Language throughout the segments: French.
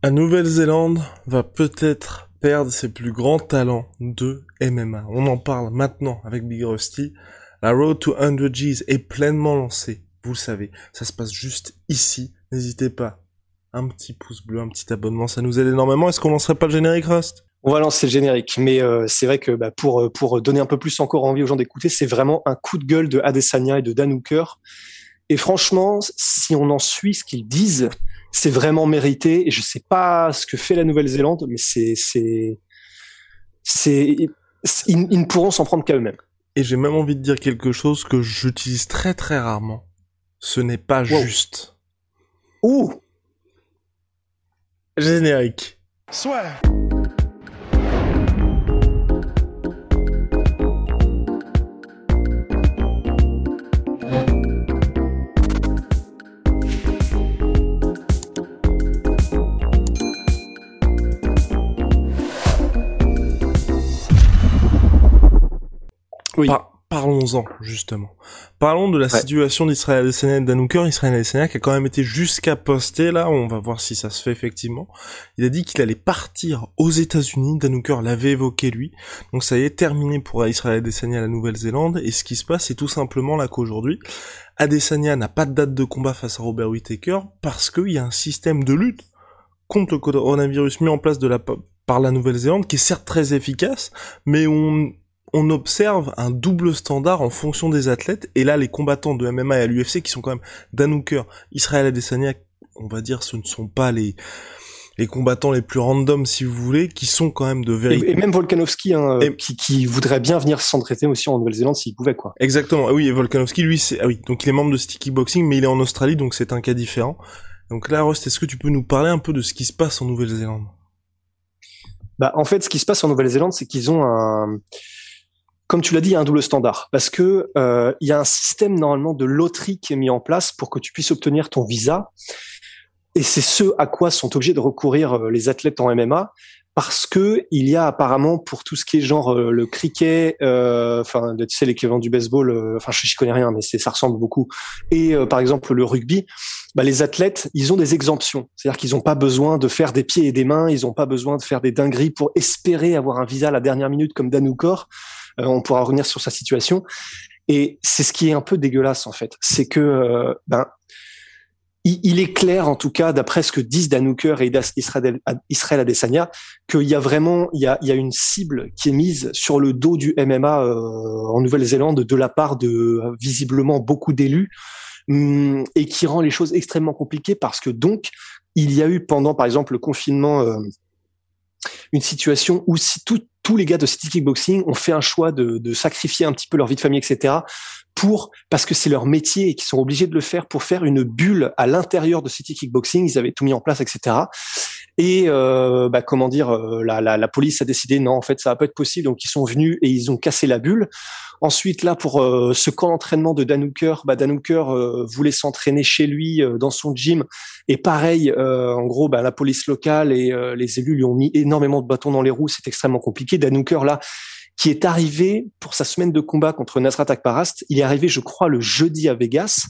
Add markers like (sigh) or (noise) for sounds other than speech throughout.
La Nouvelle-Zélande va peut-être perdre ses plus grands talents de MMA. On en parle maintenant avec Big Rusty. La Road to 100 G's est pleinement lancée. Vous le savez, ça se passe juste ici. N'hésitez pas. Un petit pouce bleu, un petit abonnement, ça nous aide énormément. Est-ce qu'on lancerait pas le générique, Rust? On va lancer le générique, mais euh, c'est vrai que bah, pour euh, pour donner un peu plus encore envie aux gens d'écouter, c'est vraiment un coup de gueule de Adesanya et de Dan Hooker. Et franchement, si on en suit ce qu'ils disent, c'est vraiment mérité. Et je sais pas ce que fait la Nouvelle-Zélande, mais c'est c'est c'est ils, ils ne pourront s'en prendre qu'à eux-mêmes. Et j'ai même envie de dire quelque chose que j'utilise très très rarement. Ce n'est pas Wow. juste. Ouh, Générique. Oui. Par- Parlons-en, justement. Parlons de la Ouais. situation d'Israël Adesanya et de Dan Hooker. Israël Adesanya qui a quand même été jusqu'à poster, là, on va voir si ça se fait effectivement. Il a dit qu'il allait partir aux États-Unis. Dan Hooker l'avait évoqué, lui. Donc ça y est, terminé pour Israël Adesanya à la Nouvelle-Zélande. Et ce qui se passe, c'est tout simplement là qu'aujourd'hui, Adesanya n'a pas de date de combat face à Robert Whittaker parce qu'il y a un système de lutte contre le coronavirus mis en place de la, par la Nouvelle-Zélande qui est certes très efficace, mais on, on observe un double standard en fonction des athlètes. Et là, les combattants de MMA et à l'UFC, qui sont quand même Dan Hooker, Israël Adesanya, on va dire, ce ne sont pas les les combattants les plus random, si vous voulez, qui sont quand même de véritables... et même Volkanovski, hein, Et- qui, qui voudrait bien venir s'entraîner aussi en Nouvelle-Zélande s'il pouvait, quoi. Exactement. Ah oui, et Volkanovski, lui, c'est, ah oui. Donc il est membre de Sticky Boxing, mais il est en Australie, donc c'est un cas différent. Donc là, Rust, est-ce que tu peux nous parler un peu de ce qui se passe en Nouvelle-Zélande? Bah, en fait, ce qui se passe en Nouvelle-Zélande, c'est qu'ils ont un, comme tu l'as dit, un double standard, parce que euh, il y a un système normalement de loterie qui est mis en place pour que tu puisses obtenir ton visa, et c'est ce à quoi sont obligés de recourir euh, les athlètes en MMA, parce que il y a apparemment pour tout ce qui est genre euh, le cricket, euh, enfin tu sais l'équivalent du baseball, euh, enfin je, je connais rien, mais ça ressemble beaucoup, et euh, par exemple le rugby, bah, les athlètes, ils ont des exemptions. C'est-à-dire qu'ils n'ont pas besoin de faire des pieds et des mains, ils n'ont pas besoin de faire des dingueries pour espérer avoir un visa à la dernière minute comme Dan Hooker. Euh, on pourra revenir sur sa situation. Et c'est ce qui est un peu dégueulasse en fait, c'est que euh, ben il, est clair en tout cas d'après ce que disent Dan et Israël, Adesanya qu'il y a vraiment il y a, il y a une cible qui est mise sur le dos du MMA euh, en Nouvelle-Zélande de la part de visiblement beaucoup d'élus hum, et qui rend les choses extrêmement compliquées parce que donc il y a eu pendant par exemple le confinement une situation où si tout- tous les gars de City Kickboxing ont fait un choix de, sacrifier un petit peu leur vie de famille, etc., pour parce que c'est leur métier et qu'ils sont obligés de le faire pour faire une bulle à l'intérieur de City Kickboxing. Ils avaient tout mis en place, etc. Et euh, bah, comment dire, euh, la, la, la police a décidé non, en fait, ça va pas être possible. Donc ils sont venus et ils ont cassé la bulle. Ensuite, là, pour euh, ce camp d'entraînement de Dan Hooker, bah, Dan Hooker euh, voulait s'entraîner chez lui euh, dans son gym. Et pareil, euh, en gros, bah, la police locale et les élus lui ont mis énormément de bâtons dans les roues. C'est extrêmement compliqué. Dan Hooker, là, qui est arrivé pour sa semaine de combat contre Nasrat Akparast, il est arrivé, je crois, le jeudi à Vegas.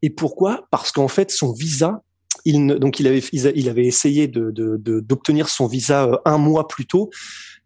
Et pourquoi? Parce qu'en fait, son visa, il ne, donc il avait, il avait essayé de, de, de- d'obtenir son visa euh, un mois plus tôt,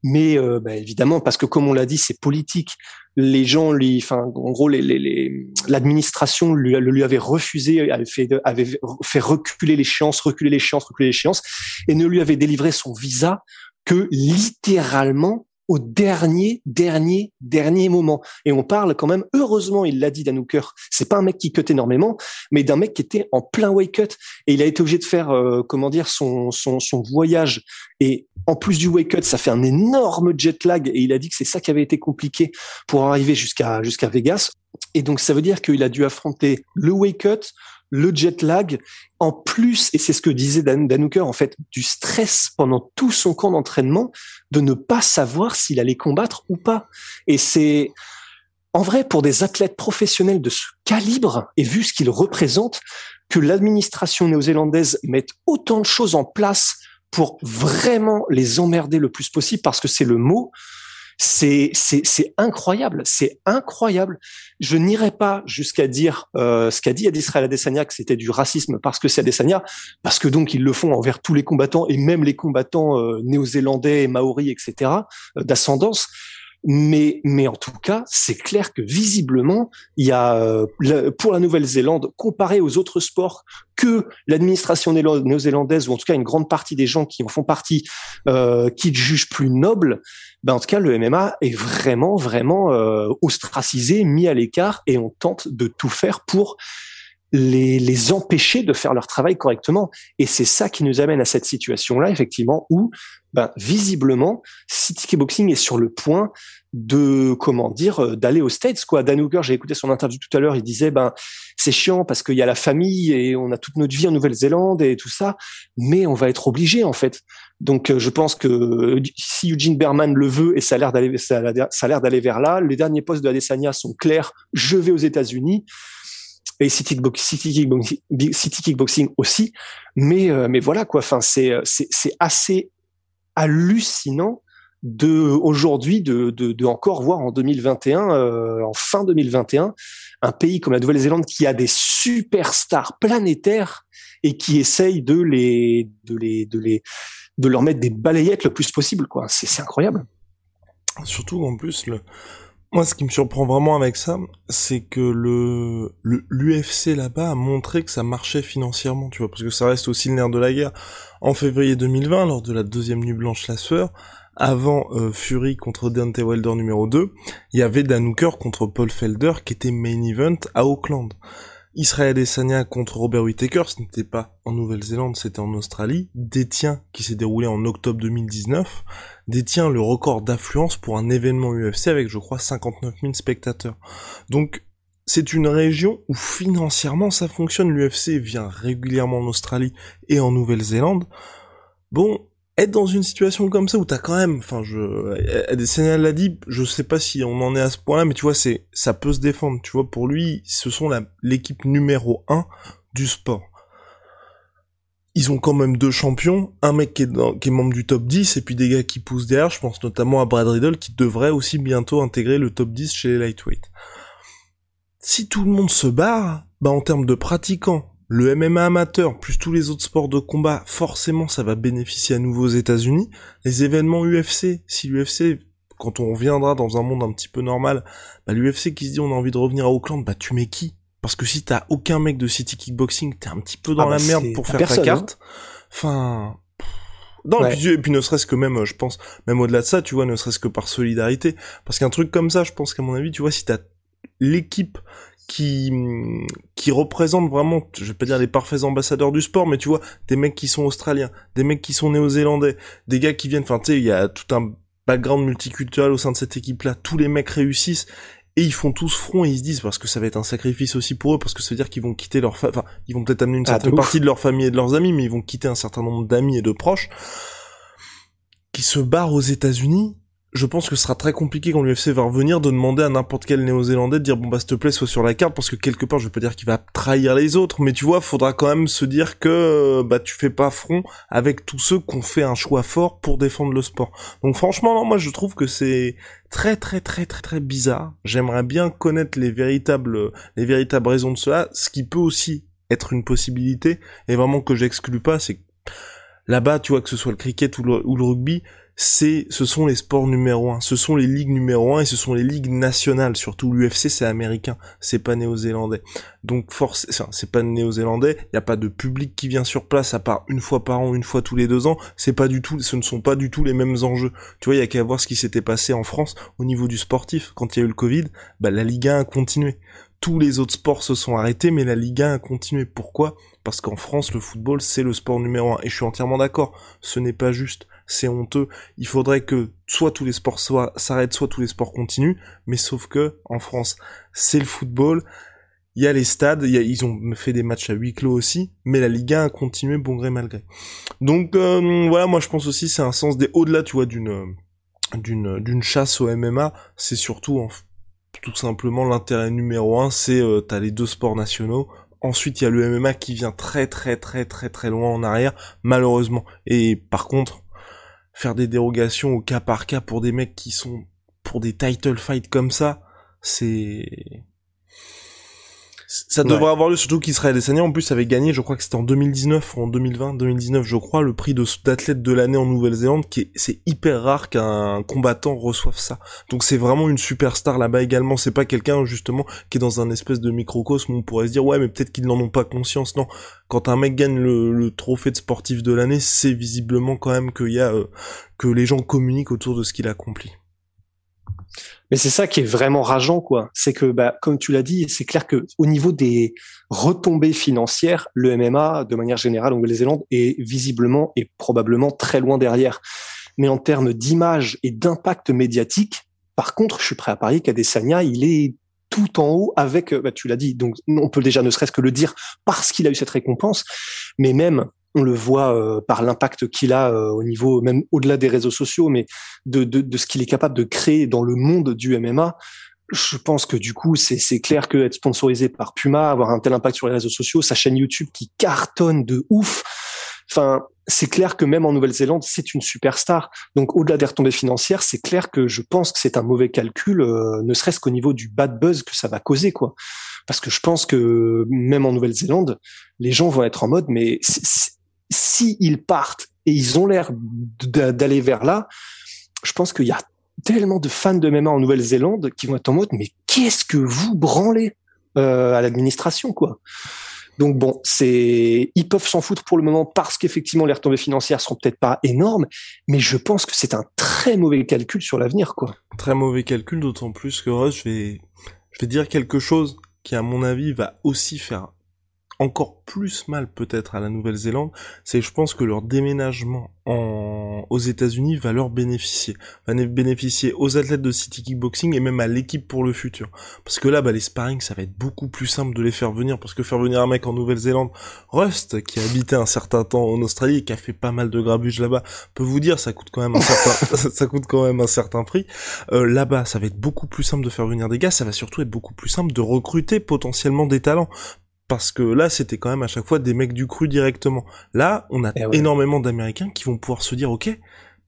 mais euh, bah, évidemment, parce que comme on l'a dit, c'est politique. Les gens, lui, enfin, en gros, les, les, les- l'administration lui, lui avait refusé, avait fait, avait fait reculer l'échéance, reculer l'échéance, reculer l'échéance, et ne lui avait délivré son visa que littéralement au dernier, dernier, dernier moment. Et on parle quand même, heureusement, il l'a dit Dan Hooker, c'est pas un mec qui cut énormément, mais d'un mec qui était en plein wake cut et il a été obligé de faire, euh, comment dire, son, son, son voyage. Et en plus du wake cut, ça fait un énorme jet lag et il a dit que c'est ça qui avait été compliqué pour arriver jusqu'à jusqu'à Vegas. Et donc ça veut dire qu'il a dû affronter le wake cut, le jet lag, en plus, et c'est ce que disait Dan, Danuker, en fait, du stress pendant tout son camp d'entraînement, de ne pas savoir s'il allait combattre ou pas. Et c'est, en vrai, pour des athlètes professionnels de ce calibre, et vu ce qu'ils représentent, que l'administration néo-zélandaise mette autant de choses en place pour vraiment les emmerder le plus possible, parce que c'est le mot, c'est incroyable, c'est incroyable. Je n'irai pas jusqu'à dire euh, ce qu'a dit Adisrael Adesanya que c'était du racisme parce que c'est Adesanya, parce que donc ils le font envers tous les combattants et même les combattants euh, néo-zélandais, maoris, etc. Euh, d'ascendance. Mais, mais en tout cas, c'est clair que visiblement, il y a euh, pour la Nouvelle-Zélande, comparé aux autres sports que l'administration néo-zélandaise, ou en tout cas une grande partie des gens qui en font partie, euh, qui jugent plus noble, ben en tout cas le MMA est vraiment, vraiment euh, ostracisé, mis à l'écart, et on tente de tout faire pour les, les empêcher de faire leur travail correctement. Et c'est ça qui nous amène à cette situation-là, effectivement, où ben, visiblement, City Boxing est sur le point de comment dire euh, d'aller aux States quoi. Dan Hooker, j'ai écouté son interview tout à l'heure, il disait ben c'est chiant parce qu'il y a la famille et on a toute notre vie en Nouvelle-Zélande et tout ça, mais on va être obligé en fait. Donc euh, je pense que euh, si Eugene Berman le veut et ça a l'air d'aller ça a l'air d'aller vers là, les derniers postes de Adesanya sont clairs, je vais aux États-Unis et City, Kickboxing, aussi, mais mais voilà quoi. Enfin c'est c'est c'est assez hallucinant de aujourd'hui de, de, de, encore voir en 2021, euh, en fin 2021, un pays comme la Nouvelle-Zélande qui a des superstars planétaires et qui essaye de les de les de les de leur mettre des balayettes le plus possible quoi. C'est incroyable. Surtout en plus le moi, ce qui me surprend vraiment avec ça, c'est que le l'UFC là-bas a montré que ça marchait financièrement, tu vois, parce que ça reste aussi le nerf de la guerre. En février 2020, lors de la deuxième nuit blanche la sueur, avant euh, Fury contre Dante Wilder numéro 2, il y avait Dan Hooker contre Paul Felder qui était main event à Auckland. Israël Sanya contre Robert Whittaker, ce n'était pas en Nouvelle-Zélande, c'était en Australie, détient, qui s'est déroulé en octobre 2019, détient le record d'affluence pour un événement UFC avec, je crois, 59 000 spectateurs. Donc, c'est une région où financièrement ça fonctionne, l'UFC vient régulièrement en Australie et en Nouvelle-Zélande. Bon, être dans une situation comme ça où t'as quand même, enfin je, Adesanya l'a dit, je sais pas si on en est à ce point-là, mais tu vois, c'est, ça peut se défendre, tu vois, pour lui, ce sont l'équipe numéro un du sport. Ils ont quand même deux champions, un mec qui est, membre du top 10, et puis des gars qui poussent derrière, je pense notamment à Brad Riddle, qui devrait aussi bientôt intégrer le top 10 chez les lightweight. Si tout le monde se barre, bah en termes de pratiquants, le MMA amateur plus tous les autres sports de combat, forcément ça va bénéficier à nouveau aux États-Unis. Les événements UFC, si l'UFC, quand on reviendra dans un monde un petit peu normal, bah l'UFC qui se dit on a envie de revenir à Auckland, bah tu mets qui? Parce que si t'as aucun mec de City Kickboxing, t'es un petit peu dans ah la bah, merde pour faire ta carte. Hein. Enfin, non, et, puis, et puis ne serait-ce que même, je pense, même au-delà de ça, tu vois, ne serait-ce que par solidarité. Parce qu'un truc comme ça, je pense qu'à mon avis, tu vois, si t'as l'équipe qui qui représentent vraiment, je vais pas dire les parfaits ambassadeurs du sport, mais tu vois, des mecs qui sont australiens, des mecs qui sont néo-zélandais, des gars qui viennent, enfin tu sais, il y a tout un background multiculturel au sein de cette équipe-là, tous les mecs réussissent et ils font tous front et ils se disent parce que ça va être un sacrifice aussi pour eux parce que ça veut dire qu'ils vont quitter leur enfin ils vont peut-être amener une ah, certaine partie de leur famille et de leurs amis mais ils vont quitter un certain nombre d'amis et de proches qui se barrent aux États-Unis je pense que ce sera très compliqué quand l'UFC va revenir de demander à n'importe quel néo-zélandais de dire bon bah s'il te plaît sois sur la carte parce que quelque part je pas dire qu'il va trahir les autres mais tu vois faudra quand même se dire que bah tu fais pas front avec tous ceux qui ont fait un choix fort pour défendre le sport. Donc franchement non moi je trouve que c'est très très très très très bizarre. J'aimerais bien connaître les véritables les véritables raisons de cela, ce qui peut aussi être une possibilité et vraiment que j'exclus pas c'est là-bas tu vois que ce soit le cricket ou le rugby c'est, ce sont les sports numéro un, ce sont les ligues numéro un et ce sont les ligues nationales. Surtout l'UFC, c'est américain, c'est pas néo-zélandais. Donc force, c'est pas néo-zélandais. Il y a pas de public qui vient sur place à part une fois par an, une fois tous les deux ans. C'est pas du tout, ce ne sont pas du tout les mêmes enjeux. Tu vois, il y a qu'à voir ce qui s'était passé en France au niveau du sportif quand il y a eu le Covid. Bah la Ligue 1 a continué. Tous les autres sports se sont arrêtés, mais la Ligue 1 a continué. Pourquoi? Parce qu'en France, le football, c'est le sport numéro un. Et je suis entièrement d'accord. Ce n'est pas juste c'est honteux. Il faudrait que soit tous les sports s'arrêtent, soit tous les sports continuent, mais sauf que en France, c'est le football. il y a les stades, ils ont fait des matchs à huis clos aussi, mais la Ligue 1 a continué bon gré mal gré. Donc euh, voilà, moi je pense aussi c'est un sens des au-delà, tu vois, d'une d'une d'une chasse au MMA, c'est surtout tout simplement l'intérêt numéro un, c'est euh, t'as les deux sports nationaux. Ensuite, il y a le MMA qui vient très très très très très loin en arrière, malheureusement. Et par contre, faire des dérogations au cas par cas pour des mecs qui sont pour des title fights comme ça, c'est ça devrait avoir lieu surtout qu'Israël Adesanya en plus avait gagné, je crois que c'était en 2019 ou en 2020, 2019 je crois, le prix d'athlète de l'année en Nouvelle-Zélande qui c'est hyper rare qu'un combattant reçoive ça. Donc c'est vraiment une superstar là-bas également, c'est pas quelqu'un justement qui est dans un espèce de microcosme où on pourrait se dire ouais mais peut-être qu'ils n'en ont pas conscience. Non, quand un mec gagne le, trophée de sportif de l'année, c'est visiblement quand même qu'il y a euh, que les gens communiquent autour de ce qu'il accomplit. Mais c'est ça qui est vraiment rageant, quoi. C'est que, bah, comme tu l'as dit, c'est clair que au niveau des retombées financières, le MMA, de manière générale, en Nouvelle-Zélande, est visiblement et probablement très loin derrière. Mais en termes d'image et d'impact médiatique, par contre, je suis prêt à parier qu'Adesanya, il est tout en haut avec, bah, tu l'as dit, donc on peut déjà ne serait-ce que le dire parce qu'il a eu cette récompense, mais même on le voit euh, par l'impact qu'il a euh, au niveau même au-delà des réseaux sociaux, mais de, de, de ce qu'il est capable de créer dans le monde du MMA. Je pense que du coup, c'est clair que être sponsorisé par Puma, avoir un tel impact sur les réseaux sociaux, sa chaîne YouTube qui cartonne de ouf. Enfin, c'est clair que même en Nouvelle-Zélande, c'est une superstar. Donc, au-delà des retombées financières, c'est clair que je pense que c'est un mauvais calcul, euh, ne serait-ce qu'au niveau du bad buzz que ça va causer, quoi. Parce que je pense que même en Nouvelle-Zélande, les gens vont être en mode, mais si ils partent et ils ont l'air d'aller vers là, je pense qu'il y a tellement de fans de MMA en Nouvelle-Zélande qui vont être en mode mais qu'est-ce que vous branlez euh, à l'administration quoi? Donc bon, c'est ils peuvent s'en foutre pour le moment parce qu'effectivement les retombées financières seront peut-être pas énormes, mais je pense que c'est un très mauvais calcul sur l'avenir quoi. Très mauvais calcul, d'autant plus que je vais je vais dire quelque chose qui à mon avis va aussi faire encore plus mal peut-être à la Nouvelle-Zélande, c'est je pense que leur déménagement en... aux États-Unis va leur bénéficier, va bénéficier aux athlètes de City Kickboxing et même à l'équipe pour le futur. Parce que là, bah, les sparring, ça va être beaucoup plus simple de les faire venir, parce que faire venir un mec en Nouvelle-Zélande, Rust, qui a habité un certain temps en Australie et qui a fait pas mal de grabuge là-bas, peut vous dire, ça coûte quand même un certain, (laughs) (laughs) ça coûte quand même un certain prix. Euh, là-bas, ça va être beaucoup plus simple de faire venir des gars, ça va surtout être beaucoup plus simple de recruter potentiellement des talents parce que là c'était quand même à chaque fois des mecs du cru directement. Là, on a eh énormément d'Américains qui vont pouvoir se dire ok,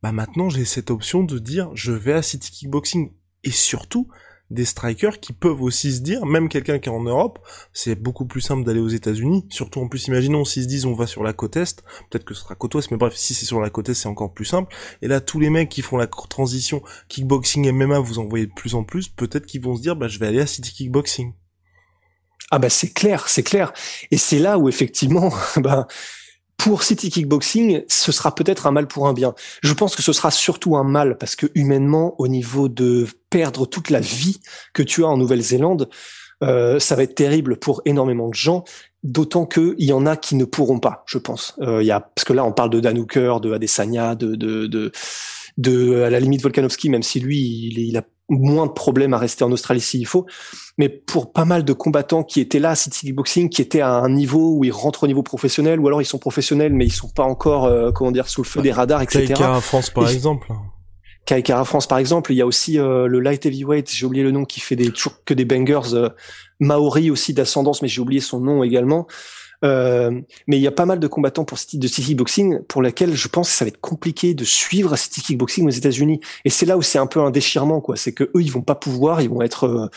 bah maintenant j'ai cette option de dire je vais à City Kickboxing et surtout des strikers qui peuvent aussi se dire, même quelqu'un qui est en Europe, c'est beaucoup plus simple d'aller aux États-Unis. Surtout en plus, imaginons s'ils se disent on va sur la côte est, peut-être que ce sera côte ouest, mais bref, si c'est sur la côte est, c'est encore plus simple. Et là, tous les mecs qui font la transition kickboxing et MMA, vous en voyez de plus en plus, peut-être qu'ils vont se dire bah je vais aller à City Kickboxing. Ah bah c'est clair, c'est clair. Et c'est là où effectivement, (laughs) bah, pour City Kickboxing, ce sera peut-être un mal pour un bien. Je pense que ce sera surtout un mal parce que humainement, au niveau de perdre toute la vie que tu as en Nouvelle-Zélande, euh, ça va être terrible pour énormément de gens. D'autant qu'il y en a qui ne pourront pas, je pense. Euh, y a, parce que là, on parle de Dan Hooker, de Adesanya, de, de, de, de, à la limite Volkanovski, même si lui, il, il a moins de problèmes à rester en Australie s'il faut. Mais pour pas mal de combattants qui étaient là à City Kickboxing, qui étaient à un niveau où ils rentrent au niveau professionnel, ou alors ils sont professionnels mais ils sont pas encore, euh, comment dire, sous le feu des radars, etc. Kaikara France par exemple. Kaikara France par exemple. Il y a aussi euh, le light heavyweight, j'ai oublié le nom, qui fait des toujours que des bangers. Euh, Maori aussi d'ascendance, mais j'ai oublié son nom également. Euh, mais il y a pas mal de combattants pour de city kickboxing pour lesquels je pense que ça va être compliqué de suivre city kickboxing aux États-Unis. Et c'est là où c'est un peu un déchirement, quoi. C'est que eux, ils vont pas pouvoir, ils vont être euh,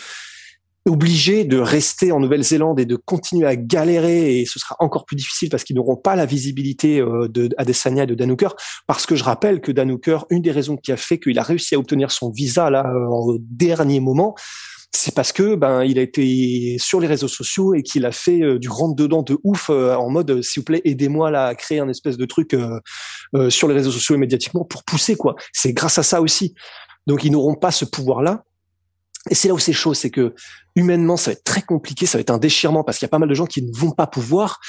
obligés de rester en Nouvelle-Zélande et de continuer à galérer et ce sera encore plus difficile parce qu'ils n'auront pas la visibilité euh, de Adesanya et de Dan parce que je rappelle que Dan une des raisons qui a fait qu'il a réussi à obtenir son visa là au dernier moment c'est parce que ben il a été sur les réseaux sociaux et qu'il a fait euh, du rentre dedans de ouf euh, en mode euh, s'il vous plaît aidez-moi là à créer un espèce de truc sur les réseaux sociaux et médiatiquement pour pousser quoi. C'est grâce à ça aussi. Donc ils n'auront pas ce pouvoir là. Et c'est là où c'est chaud, c'est que humainement ça va être très compliqué, ça va être un déchirement parce qu'il y a pas mal de gens qui ne vont pas pouvoir.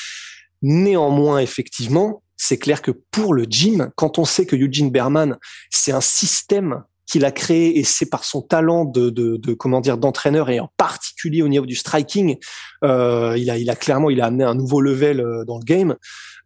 Néanmoins effectivement, c'est clair que pour le gym, quand on sait que Eugene Berman, c'est un système qu'il a créé et c'est par son talent de, de, de comment dire d'entraîneur et en particulier au niveau du striking, euh, il a il a clairement il a amené un nouveau level euh, dans le game.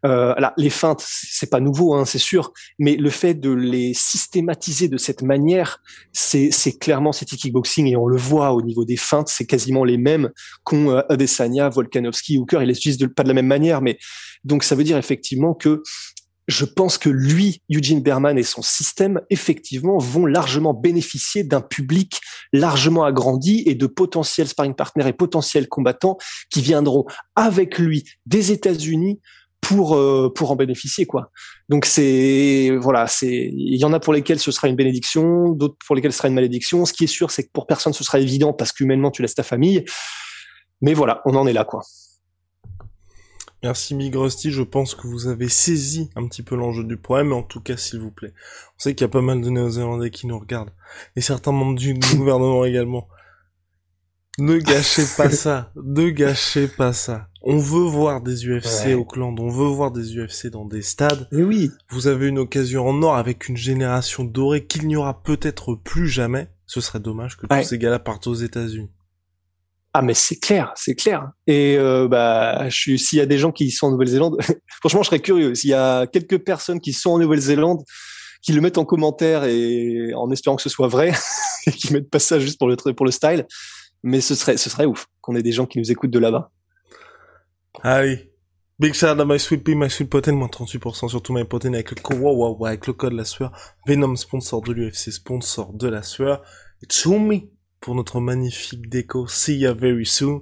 Euh, là, les feintes, c'est pas nouveau, hein, c'est sûr, mais le fait de les systématiser de cette manière, c'est c'est clairement c'était kickboxing et on le voit au niveau des feintes, c'est quasiment les mêmes qu'ont euh, Adesanya, Volkanovski, Hooker. Ils les utilisent de, pas de la même manière, mais donc ça veut dire effectivement que je pense que lui, Eugene Berman et son système, effectivement, vont largement bénéficier d'un public largement agrandi et de potentiels sparring partners et potentiels combattants qui viendront avec lui des États-Unis pour euh, pour en bénéficier quoi. Donc c'est voilà, c'est il y en a pour lesquels ce sera une bénédiction, d'autres pour lesquels ce sera une malédiction. Ce qui est sûr, c'est que pour personne ce sera évident parce qu'humainement tu laisses ta famille. Mais voilà, on en est là quoi. Merci Migrosty, je pense que vous avez saisi un petit peu l'enjeu du problème, mais en tout cas, s'il vous plaît. On sait qu'il y a pas mal de Néo-Zélandais qui nous regardent, et certains membres du (laughs) gouvernement également. Ne gâchez pas (laughs) ça, ne gâchez pas ça. On veut voir des UFC Ouais. au clan, on veut voir des UFC dans des stades. Et oui. Vous avez une occasion en or avec une génération dorée qu'il n'y aura peut-être plus jamais. Ce serait dommage que Ouais. tous ces gars-là partent aux États-Unis. Ah mais c'est clair, c'est clair. Et euh, bah, s'il y a des gens qui sont en Nouvelle-Zélande, (laughs) franchement, je serais curieux. S'il y a quelques personnes qui sont en Nouvelle-Zélande, qui le mettent en commentaire et en espérant que ce soit vrai, (laughs) et qui mettent pas ça juste pour le style, mais ce serait ce serait ouf qu'on ait des gens qui nous écoutent de là-bas. Ah. Big shout out My Sweet Pea, My Sweet Protein, moins 38% sur tout My Protein avec le code, wow, avec le code La Sueur. Venom, sponsor de l'UFC, sponsor de La Sueur. Et Tsumi pour notre magnifique déco. See ya very soon.